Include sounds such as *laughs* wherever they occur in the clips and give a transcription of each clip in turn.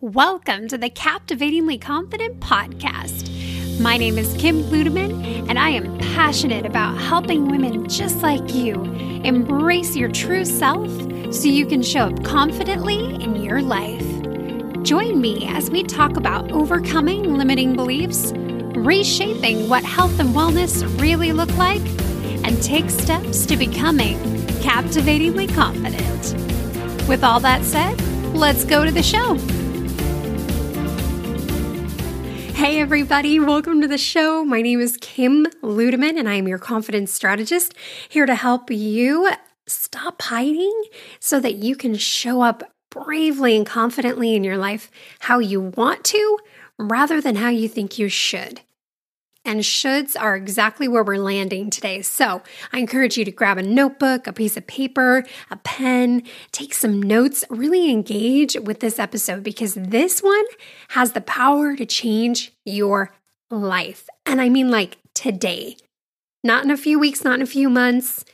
Welcome to the Captivatingly Confident podcast. My name is Kim Ludeman, and I am passionate about helping women just like you embrace your true self so you can show up confidently in your life. Join me as we talk about overcoming limiting beliefs, reshaping what health and wellness really look like, and take steps to becoming captivatingly confident. With all that said, let's go to the show. Hey, everybody, welcome to the show. My name is Kim Ludeman, and I am your confidence strategist here to help you stop hiding so that you can show up bravely and confidently in your life how you want to rather than how you think you should and shoulds are exactly where we're landing today. So I encourage you to grab a notebook, a piece of paper, a pen, take some notes, really engage with this episode because this one has the power to change your life. And I mean, like today, not in a few weeks, not in a few months,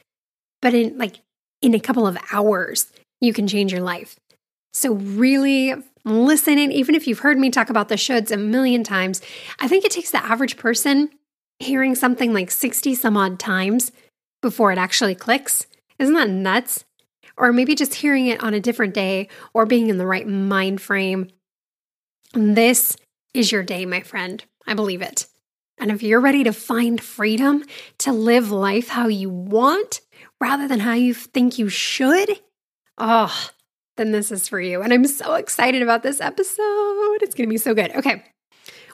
but in like in a couple of hours, you can change your life. So, really listen in, even if you've heard me talk about the shoulds a million times, I think it takes the average person hearing something like 60 some odd times before it actually clicks. Isn't that nuts? Or maybe just hearing it on a different day or being in the right mind frame. This is your day, my friend. I believe it. And if you're ready to find freedom to live life how you want rather than how you think you should, oh, then this is for you. And I'm so excited about this episode. It's going to be so good. Okay,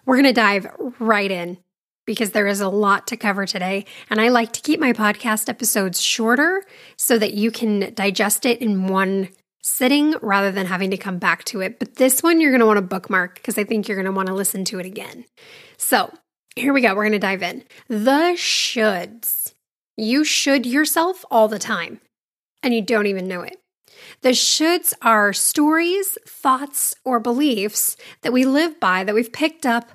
we're going to dive right in because there is a lot to cover today. And I like to keep my podcast episodes shorter so that you can digest it in one sitting rather than having to come back to it. But this one you're going to want to bookmark because I think you're going to want to listen to it again. So here we go. We're going to dive in. The shoulds. You should yourself all the time, and you don't even know it. The shoulds are stories, thoughts, or beliefs that we live by that we've picked up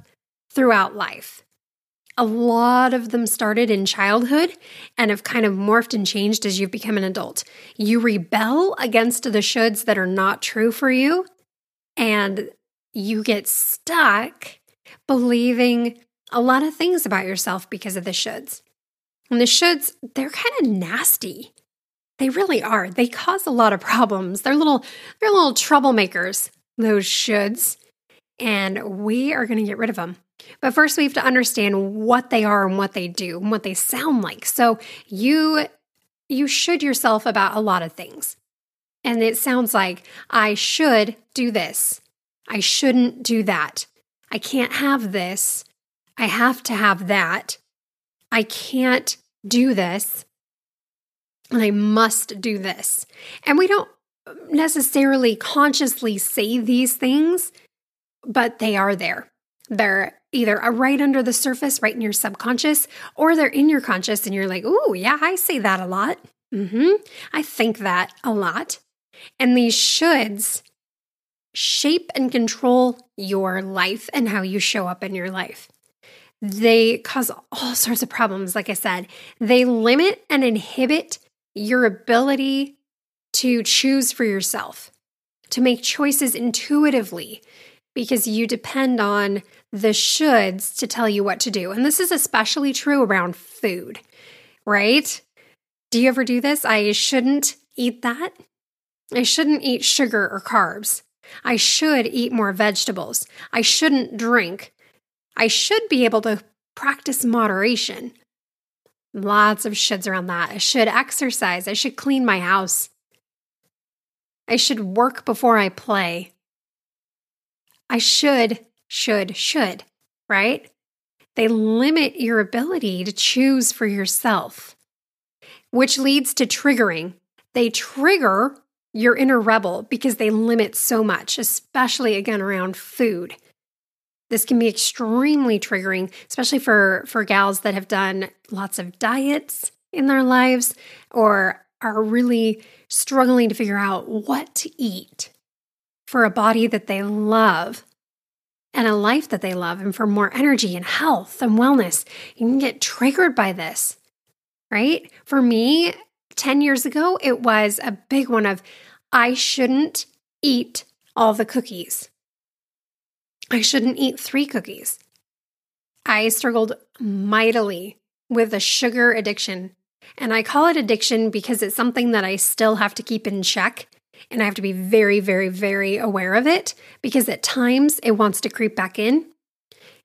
throughout life. A lot of them started in childhood and have kind of morphed and changed as you've become an adult. You rebel against the shoulds that are not true for you, and you get stuck believing a lot of things about yourself because of the shoulds. And the shoulds, they're kind of nasty. They really are. They cause a lot of problems. They're little they're little troublemakers, those shoulds. And we are going to get rid of them. But first we have to understand what they are and what they do and what they sound like. So you you should yourself about a lot of things. And it sounds like I should do this. I shouldn't do that. I can't have this. I have to have that. I can't do this and I must do this. And we don't necessarily consciously say these things, but they are there. They're either right under the surface, right in your subconscious, or they're in your conscious and you're like, oh, yeah, I say that a lot. Mm-hmm. I think that a lot. And these shoulds shape and control your life and how you show up in your life. They cause all sorts of problems, like I said. They limit and inhibit your ability to choose for yourself, to make choices intuitively, because you depend on the shoulds to tell you what to do. And this is especially true around food, right? Do you ever do this? I shouldn't eat that. I shouldn't eat sugar or carbs. I should eat more vegetables. I shouldn't drink. I should be able to practice moderation. Lots of shoulds around that. I should exercise. I should clean my house. I should work before I play. I should, should, should, right? They limit your ability to choose for yourself, which leads to triggering. They trigger your inner rebel because they limit so much, especially again around food. This can be extremely triggering, especially for, for gals that have done lots of diets in their lives or are really struggling to figure out what to eat for a body that they love and a life that they love and for more energy and health and wellness. You can get triggered by this, right? For me, 10 years ago, it was a big one of I shouldn't eat all the cookies. I shouldn't eat three cookies. I struggled mightily with a sugar addiction. And I call it addiction because it's something that I still have to keep in check. And I have to be very, very, very aware of it because at times it wants to creep back in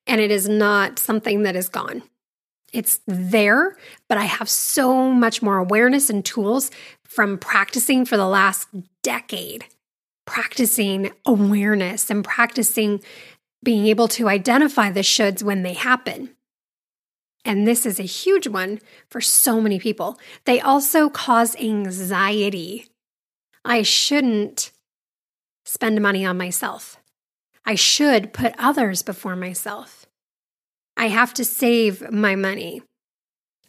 and it is not something that is gone. It's there, but I have so much more awareness and tools from practicing for the last decade, practicing awareness and practicing being able to identify the shoulds when they happen. And this is a huge one for so many people. They also cause anxiety. I shouldn't spend money on myself. I should put others before myself. I have to save my money.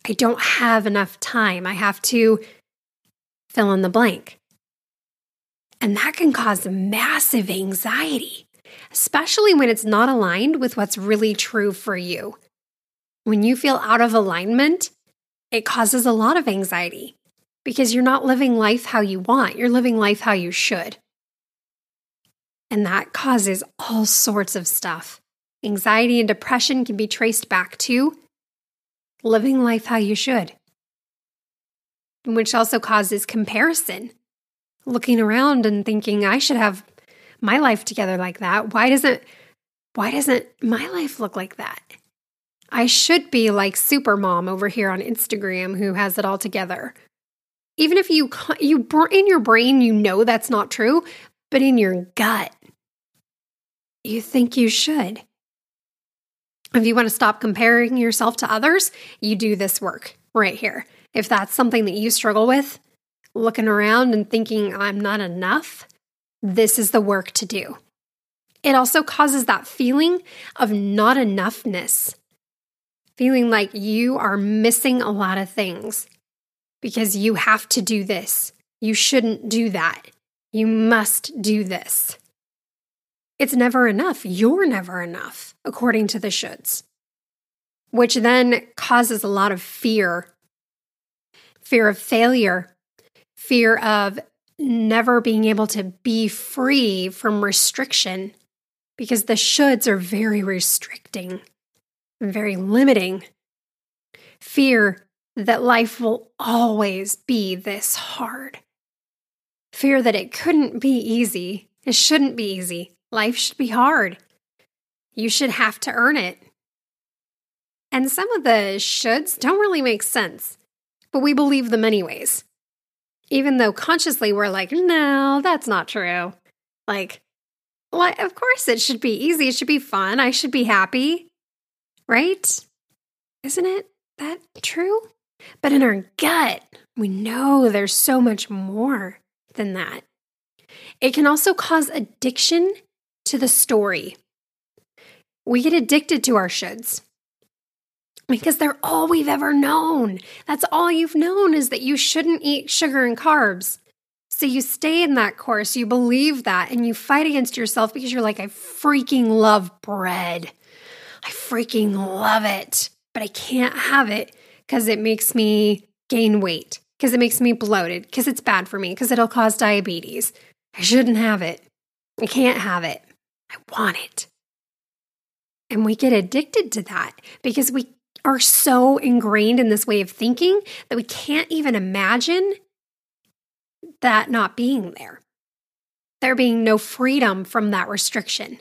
I don't have enough time. I have to fill in the blank. And that can cause massive anxiety, especially when it's not aligned with what's really true for you. When you feel out of alignment, it causes a lot of anxiety because you're not living life how you want, you're living life how you should. And that causes all sorts of stuff. Anxiety and depression can be traced back to living life how you should, which also causes comparison. Looking around and thinking, I should have my life together like that. Why doesn't why doesn't my life look like that? I should be like super mom over here on Instagram who has it all together. Even if you you in your brain you know that's not true, but in your gut you think you should. If you want to stop comparing yourself to others, you do this work right here. If that's something that you struggle with, looking around and thinking I'm not enough, this is the work to do. It also causes that feeling of not enoughness feeling like you are missing a lot of things because you have to do this. You shouldn't do that. You must do this. It's never enough. You're never enough, according to the shoulds, which then causes a lot of fear fear of failure, fear of never being able to be free from restriction because the shoulds are very restricting very limiting. Fear that life will always be this hard. Fear that it couldn't be easy. It shouldn't be easy. Life should be hard. You should have to earn it. And some of the shoulds don't really make sense, but we believe them anyways. Even though consciously we're like, no, that's not true. Like, of course it should be easy. It should be fun. I should be happy right? Isn't it that true? But in our gut, we know there's so much more than that. It can also cause addiction to the story. We get addicted to our shoulds because they're all we've ever known. That's all you've known is that you shouldn't eat sugar and carbs. So you stay in that course, you believe that, and you fight against yourself because you're like, I freaking love bread. I freaking love it, but I can't have it because it makes me gain weight, because it makes me bloated, because it's bad for me, because it'll cause diabetes. I shouldn't have it. I can't have it. I want it. And we get addicted to that because we are so ingrained in this way of thinking that we can't even imagine that not being there. There being no freedom from that restriction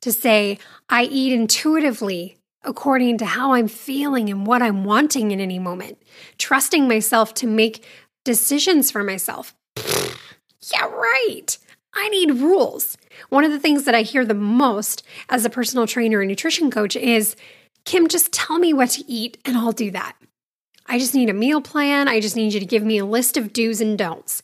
to say, I eat intuitively according to how I'm feeling and what I'm wanting in any moment, trusting myself to make decisions for myself. *sighs* yeah, right. I need rules. One of the things that I hear the most as a personal trainer and nutrition coach is Kim, just tell me what to eat and I'll do that. I just need a meal plan. I just need you to give me a list of do's and don'ts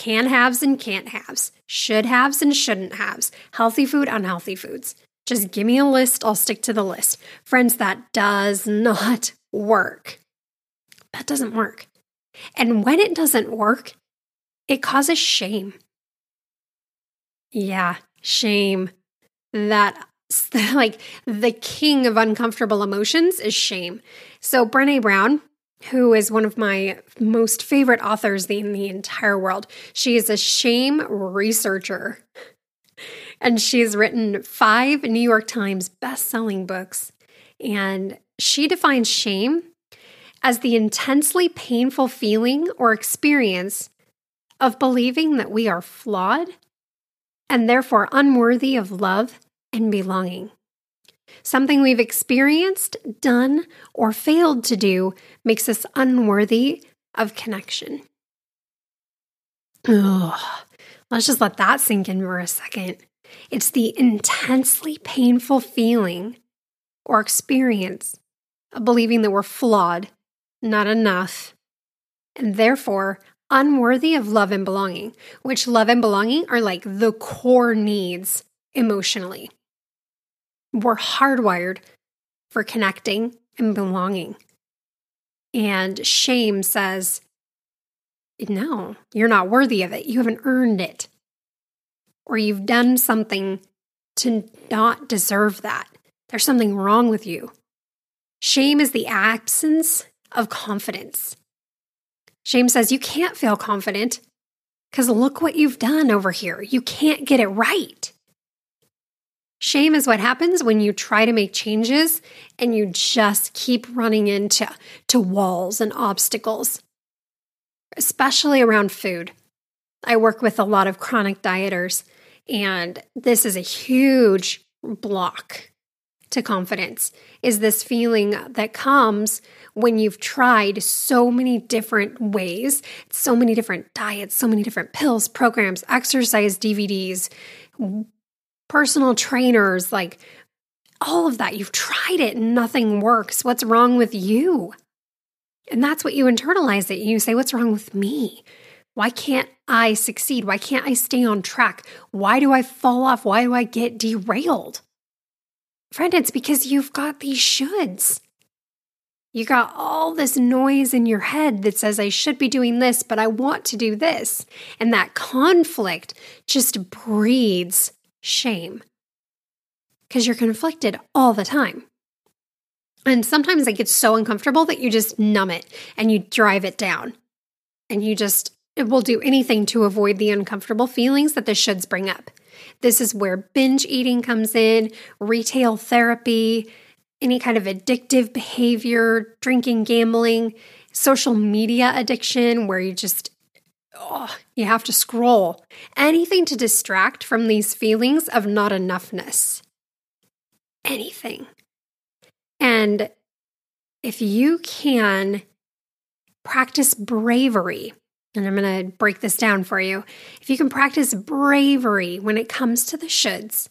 can haves and can't haves, should haves and shouldn't haves, healthy food, unhealthy foods. Just give me a list, I'll stick to the list. Friends, that does not work. That doesn't work. And when it doesn't work, it causes shame. Yeah, shame. That *laughs* like the king of uncomfortable emotions is shame. So Brené Brown, who is one of my most favorite authors in the entire world. She is a shame researcher. *laughs* and she's written five New York Times best-selling books. And she defines shame as the intensely painful feeling or experience of believing that we are flawed and therefore unworthy of love and belonging. Something we've experienced, done, or failed to do makes us unworthy of connection. Ugh. Let's just let that sink in for a second. It's the intensely painful feeling or experience of believing that we're flawed, not enough, and therefore unworthy of love and belonging, which love and belonging are like the core needs emotionally. We're hardwired for connecting and belonging. And shame says, no, you're not worthy of it. You haven't earned it. Or you've done something to not deserve that. There's something wrong with you. Shame is the absence of confidence. Shame says you can't feel confident because look what you've done over here. You can't get it right. Shame is what happens when you try to make changes and you just keep running into to walls and obstacles, especially around food. I work with a lot of chronic dieters, and this is a huge block to confidence is this feeling that comes when you've tried so many different ways, so many different diets, so many different pills, programs, exercise DVDs, personal trainers, like all of that. You've tried it and nothing works. What's wrong with you? And that's what you internalize it. You say, What's wrong with me? Why can't I succeed? Why can't I stay on track? Why do I fall off? Why do I get derailed? Friend, it's because you've got these shoulds. You got all this noise in your head that says, I should be doing this, but I want to do this. And that conflict just breeds shame because you're conflicted all the time. And sometimes it gets so uncomfortable that you just numb it and you drive it down. And you just it will do anything to avoid the uncomfortable feelings that the shoulds bring up. This is where binge eating comes in, retail therapy, any kind of addictive behavior, drinking, gambling, social media addiction, where you just oh, you have to scroll. Anything to distract from these feelings of not enoughness. Anything. And if you can practice bravery, and I'm going to break this down for you. If you can practice bravery when it comes to the shoulds,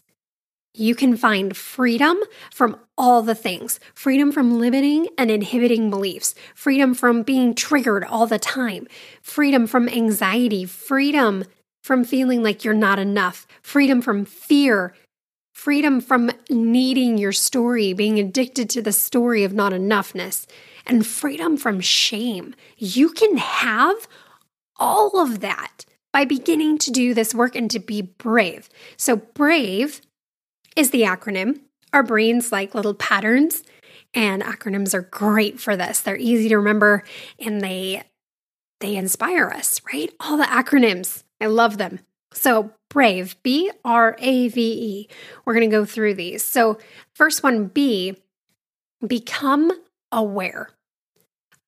you can find freedom from all the things. Freedom from limiting and inhibiting beliefs, freedom from being triggered all the time, freedom from anxiety, freedom from feeling like you're not enough, freedom from fear, freedom from needing your story, being addicted to the story of not enoughness, and freedom from shame. You can have all of that by beginning to do this work and to be brave. So, brave is the acronym. Our brains like little patterns, and acronyms are great for this. They're easy to remember and they they inspire us, right? All the acronyms. I love them. So, brave, B R A V E. We're going to go through these. So, first one, B, become aware.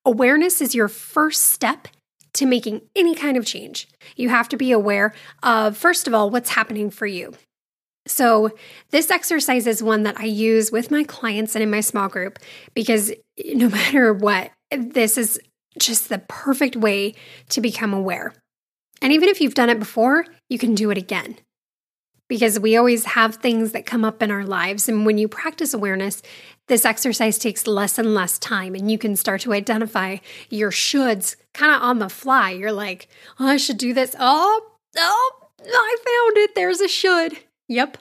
Awareness is your first step to making any kind of change. You have to be aware of, first of all, what's happening for you. So, this exercise is one that I use with my clients and in my small group because no *laughs* matter what, this is just the perfect way to become aware. And even if you've done it before, you can do it again because we always have things that come up in our lives. And when you practice awareness, this exercise takes less and less time, and you can start to identify your shoulds kind of on the fly. You're like, oh, I should do this. Oh, oh, I found it. There's a should. Yep.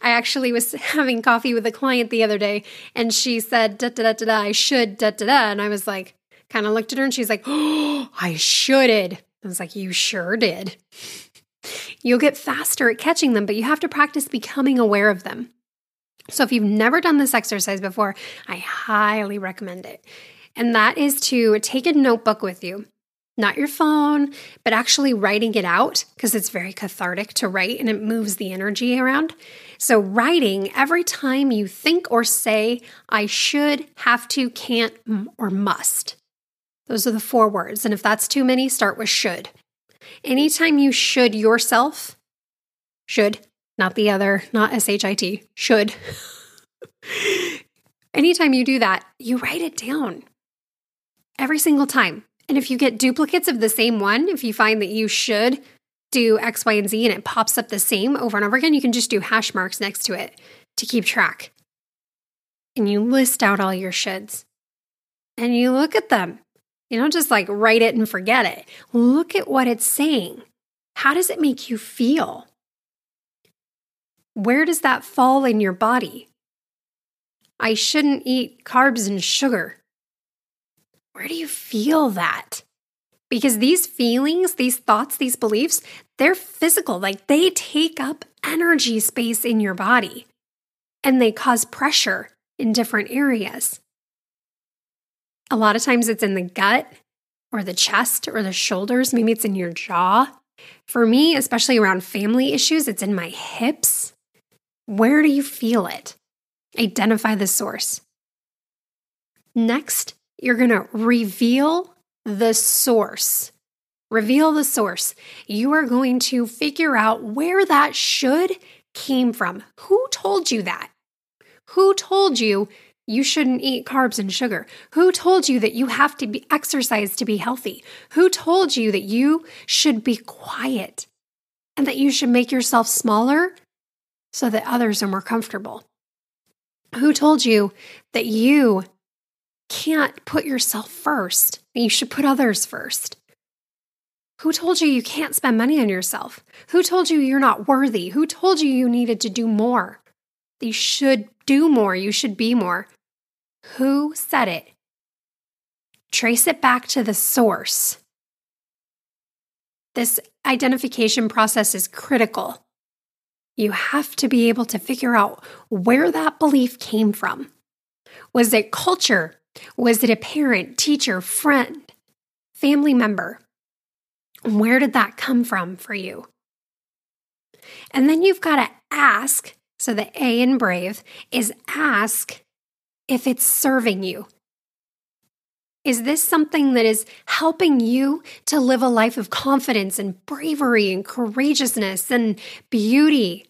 I actually was *laughs* having coffee with a client the other day, and she said, da da da da, da I should, da da da. And I was like, kind of looked at her, and she's like, oh, *gasps* I shoulded. I was like, you sure did. You'll get faster at catching them, but you have to practice becoming aware of them. So, if you've never done this exercise before, I highly recommend it. And that is to take a notebook with you not your phone, but actually writing it out because it's very cathartic to write and it moves the energy around. So, writing every time you think or say, I should, have to, can't, or must. Those are the four words. And if that's too many, start with should. Anytime you should yourself, should, not the other, not S H I T, should. *laughs* Anytime you do that, you write it down every single time. And if you get duplicates of the same one, if you find that you should do X, Y, and Z and it pops up the same over and over again, you can just do hash marks next to it to keep track. And you list out all your shoulds and you look at them. You don't just like write it and forget it. Look at what it's saying. How does it make you feel? Where does that fall in your body? I shouldn't eat carbs and sugar. Where do you feel that? Because these feelings, these thoughts, these beliefs, they're physical. Like they take up energy space in your body and they cause pressure in different areas. A lot of times it's in the gut or the chest or the shoulders. Maybe it's in your jaw. For me, especially around family issues, it's in my hips. Where do you feel it? Identify the source. Next, you're going to reveal the source. Reveal the source. You are going to figure out where that should came from. Who told you that? Who told you you shouldn't eat carbs and sugar? Who told you that you have to be exercise to be healthy? Who told you that you should be quiet and that you should make yourself smaller so that others are more comfortable? Who told you that you can't put yourself first. You should put others first. Who told you you can't spend money on yourself? Who told you you're not worthy? Who told you you needed to do more? You should do more. You should be more. Who said it? Trace it back to the source. This identification process is critical. You have to be able to figure out where that belief came from. Was it culture? Was it a parent, teacher, friend, family member? Where did that come from for you? And then you've got to ask. So the A in brave is ask if it's serving you. Is this something that is helping you to live a life of confidence and bravery and courageousness and beauty?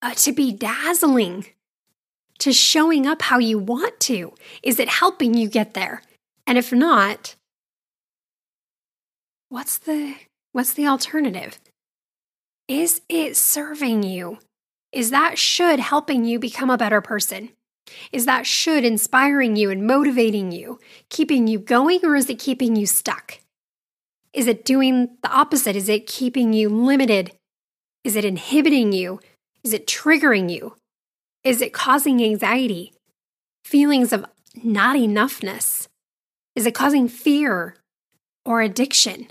Uh, to be dazzling, to showing up how you want to? Is it helping you get there? And if not, what's the what's the alternative? Is it serving you? Is that should helping you become a better person? Is that should inspiring you and motivating you, keeping you going, or is it keeping you stuck? Is it doing the opposite? Is it keeping you limited? Is it inhibiting you? Is it triggering you? Is it causing anxiety? Feelings of not enoughness? Is it causing fear or addiction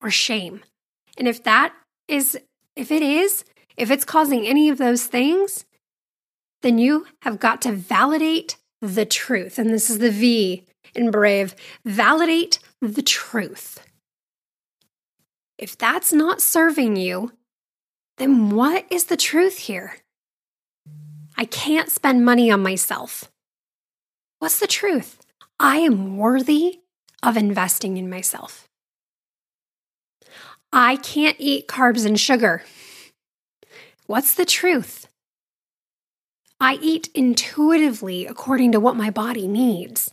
or shame? And if that is, if it is, if it's causing any of those things, then you have got to validate the truth. And this is the V in Brave validate the truth. If that's not serving you, then what is the truth here? I can't spend money on myself. What's the truth? I am worthy of investing in myself. I can't eat carbs and sugar. What's the truth? I eat intuitively according to what my body needs.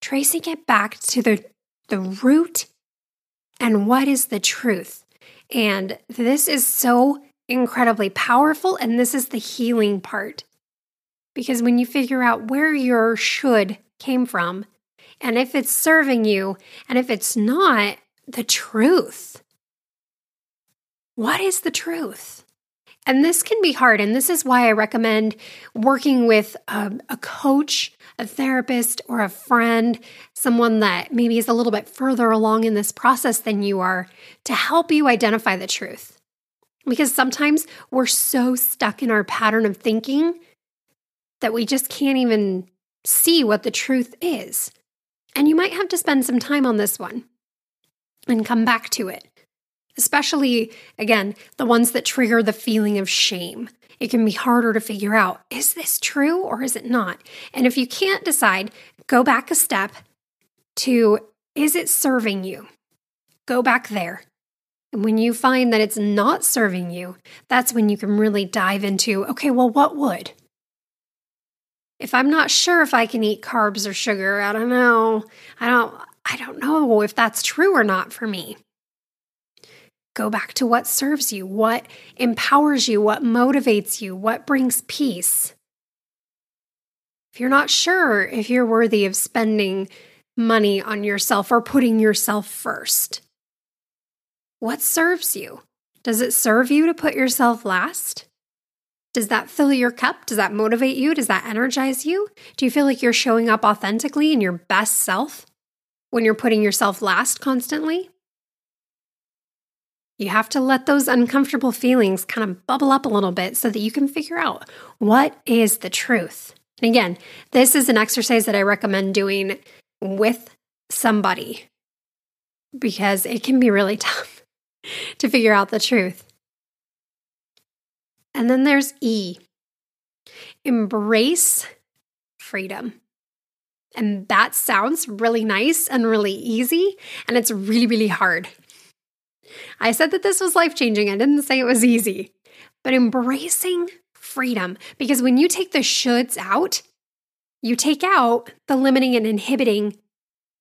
Tracing it back to the, the root and what is the truth. And this is so incredibly powerful. And this is the healing part. Because when you figure out where your should came from, and if it's serving you, and if it's not, the truth. What is the truth? And this can be hard. And this is why I recommend working with a, a, coach, a therapist, or a friend, someone that maybe is a little bit further along in this process than you are to help you identify the truth. Because sometimes we're so stuck in our pattern of thinking that we just can't even see what the truth is. And you might have to spend some time on this one and come back to it. Especially, again, the ones that trigger the feeling of shame. It can be harder to figure out is this true or is it not? And if you can't decide, go back a step to is it serving you? Go back there. And when you find that it's not serving you, that's when you can really dive into okay, well, what would? If I'm not sure if I can eat carbs or sugar, I don't know. I don't I don't know if that's true or not for me. Go back to what serves you, what empowers you, what motivates you, what brings peace. If you're not sure if you're worthy of spending money on yourself or putting yourself first, what serves you? Does it serve you to put yourself last? Does that fill your cup? Does that motivate you? Does that energize you? Do you feel like you're showing up authentically in your best self when you're putting yourself last constantly? You have to let those uncomfortable feelings kind of bubble up a little bit so that you can figure out what is the truth. And again, this is an exercise that I recommend doing with somebody because it can be really *laughs* tough *laughs* to figure out the truth. And then there's E embrace freedom. And that sounds really nice and really easy, and it's really, really hard. I said that this was life changing. I didn't say it was easy, but embracing freedom. Because when you take the shoulds out, you take out the limiting and inhibiting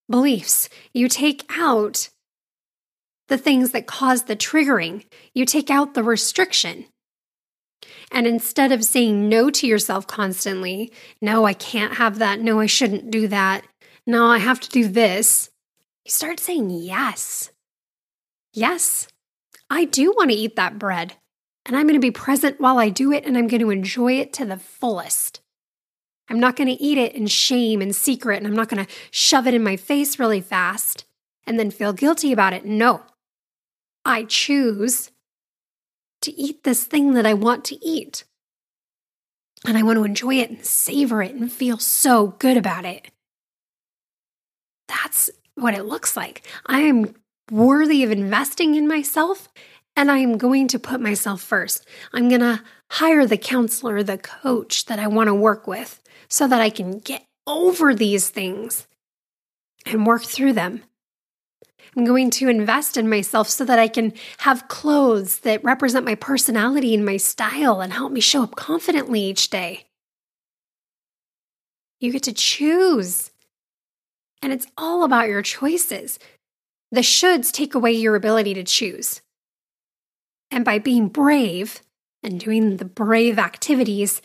beliefs. You take out the things that cause the triggering. You take out the restriction. And instead of saying no to yourself constantly, no, I can't have that. No, I shouldn't do that. No, I have to do this. You start saying yes. Yes, I do want to eat that bread, and I'm going to be present while I do it, and I'm going to enjoy it to the fullest. I'm not going to eat it in shame and secret, and I'm not going to shove it in my face really fast and then feel guilty about it. No, I choose to eat this thing that I want to eat. And I want to enjoy it and savor it and feel so good about it. That's what it looks like. I am worthy of investing in myself and I am going to put myself first. I'm going to hire the counselor, the coach that I want to work with so that I can get over these things and work through them. I'm going to invest in myself so that I can have clothes that represent my personality and my style and help me show up confidently each day. You get to choose. And it's all about your choices. The shoulds take away your ability to choose. And by being brave and doing the brave activities,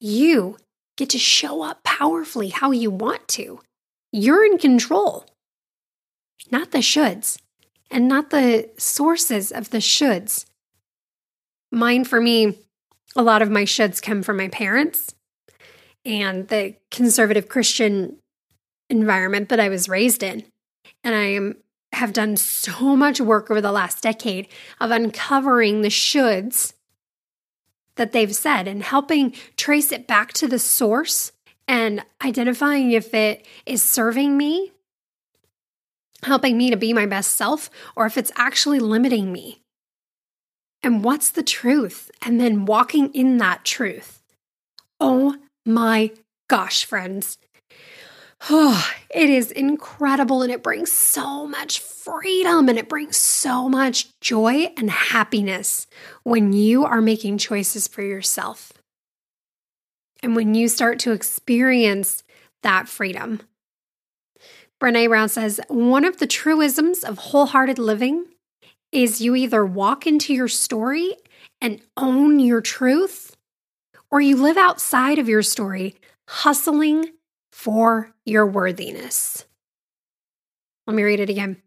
you get to show up powerfully how you want to. You're in control, not the shoulds, and not the sources of the shoulds. Mine, for me, a lot of my shoulds come from my parents and the conservative Christian environment that I was raised in. And I am have done so much work over the last decade of uncovering the shoulds that they've said and helping trace it back to the source and identifying if it is serving me, helping me to be my best self, or if it's actually limiting me. And what's the truth? And then walking in that truth. Oh my gosh, friends. Oh, *sighs* it is incredible and it brings so much freedom and it brings so much joy and happiness when you are making choices for yourself. And when you start to experience that freedom. Brene Brown says one of the truisms of wholehearted living is you either walk into your story and own your truth, or you live outside of your story, hustling for your worthiness. Let me read it again.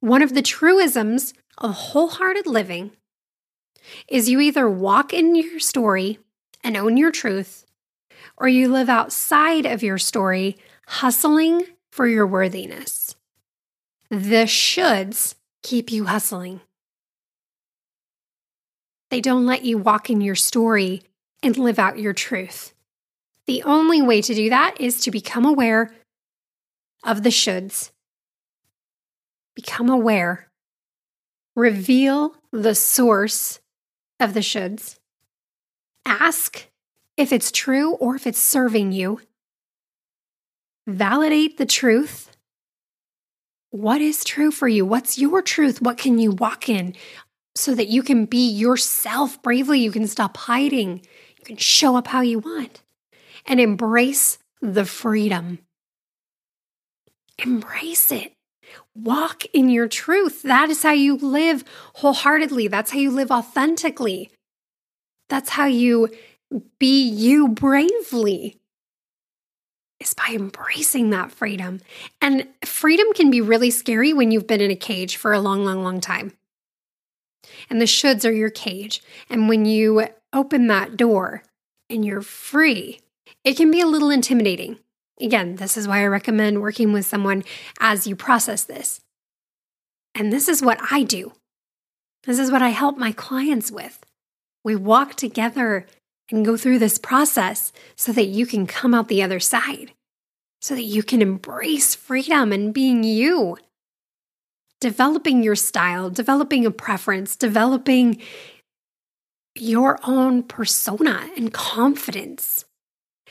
One of the truisms of wholehearted living is you either walk in your story and own your truth, or you live outside of your story, hustling for your worthiness. The shoulds keep you hustling. They don't let you walk in your story and live out your truth. The only way to do that is to become aware of the shoulds. Become aware. Reveal the source of the shoulds. Ask if it's true or if it's serving you. Validate the truth. What is true for you? What's your truth? What can you walk in so that you can be yourself bravely? You can stop hiding. You can show up how you want and embrace the freedom. Embrace it. Walk in your truth. That is how you live wholeheartedly. That's how you live authentically. That's how you be you bravely is by embracing that freedom. And freedom can be really scary when you've been in a cage for a long, long, long time. And the shoulds are your cage. And when you open that door and you're free, it can be a little intimidating. Again, this is why I recommend working with someone as you process this. And this is what I do. This is what I help my clients with. We walk together and go through this process so that you can come out the other side, so that you can embrace freedom and being you. Developing your style, developing a preference, developing your own persona and confidence.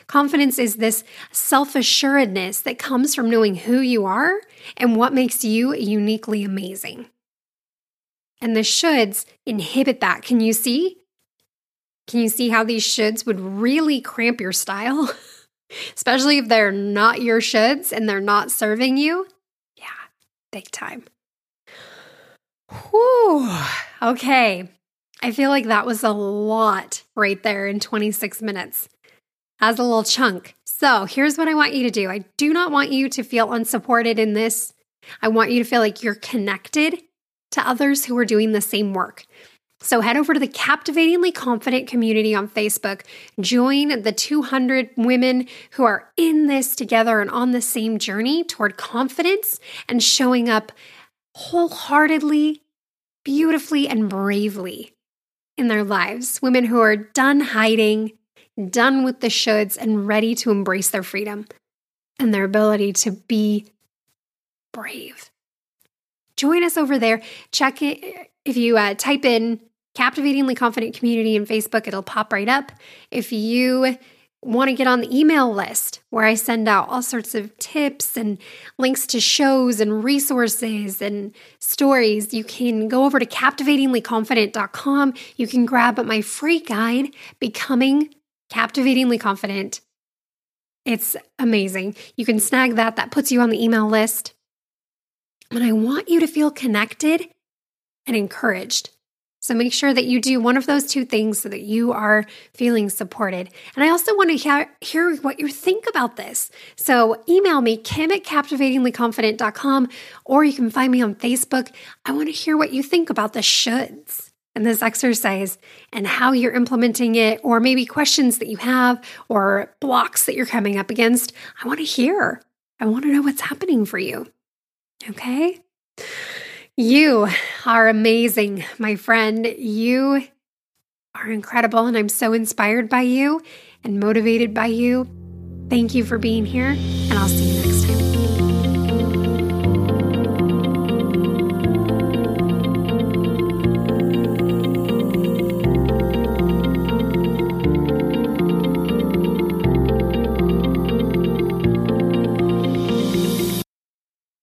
Confidence is this self assuredness that comes from knowing who you are and what makes you uniquely amazing. And the shoulds inhibit that. Can you see? Can you see how these shoulds would really cramp your style? *laughs* Especially if they're not your shoulds and they're not serving you? Yeah, big time. Whew. Okay. I feel like that was a lot right there in 26 minutes as a little chunk. So here's what I want you to do I do not want you to feel unsupported in this. I want you to feel like you're connected to others who are doing the same work. So head over to the Captivatingly Confident community on Facebook. Join the 200 women who are in this together and on the same journey toward confidence and showing up wholeheartedly, beautifully, and bravely in their lives. Women who are done hiding, done with the shoulds, and ready to embrace their freedom and their ability to be brave. Join us over there. Check it if you uh, type in Captivatingly Confident Community in Facebook, it'll pop right up. If you want to get on the email list where I send out all sorts of tips and links to shows and resources and stories, you can go over to captivatinglyconfident.com. You can grab my free guide, Becoming Captivatingly Confident. It's amazing. You can snag that, that puts you on the email list. And I want you to feel connected and encouraged. So make sure that you do one of those two things so that you are feeling supported. And I also want to hear, hear what you think about this. So email me, kim at captivatinglyconfident.com, or you can find me on Facebook. I want to hear what you think about the shoulds and this exercise and how you're implementing it, or maybe questions that you have or blocks that you're coming up against. I want to hear. I want to know what's happening for you. Okay? You are amazing, my friend. You are incredible, and I'm so inspired by you and motivated by you. Thank you for being here.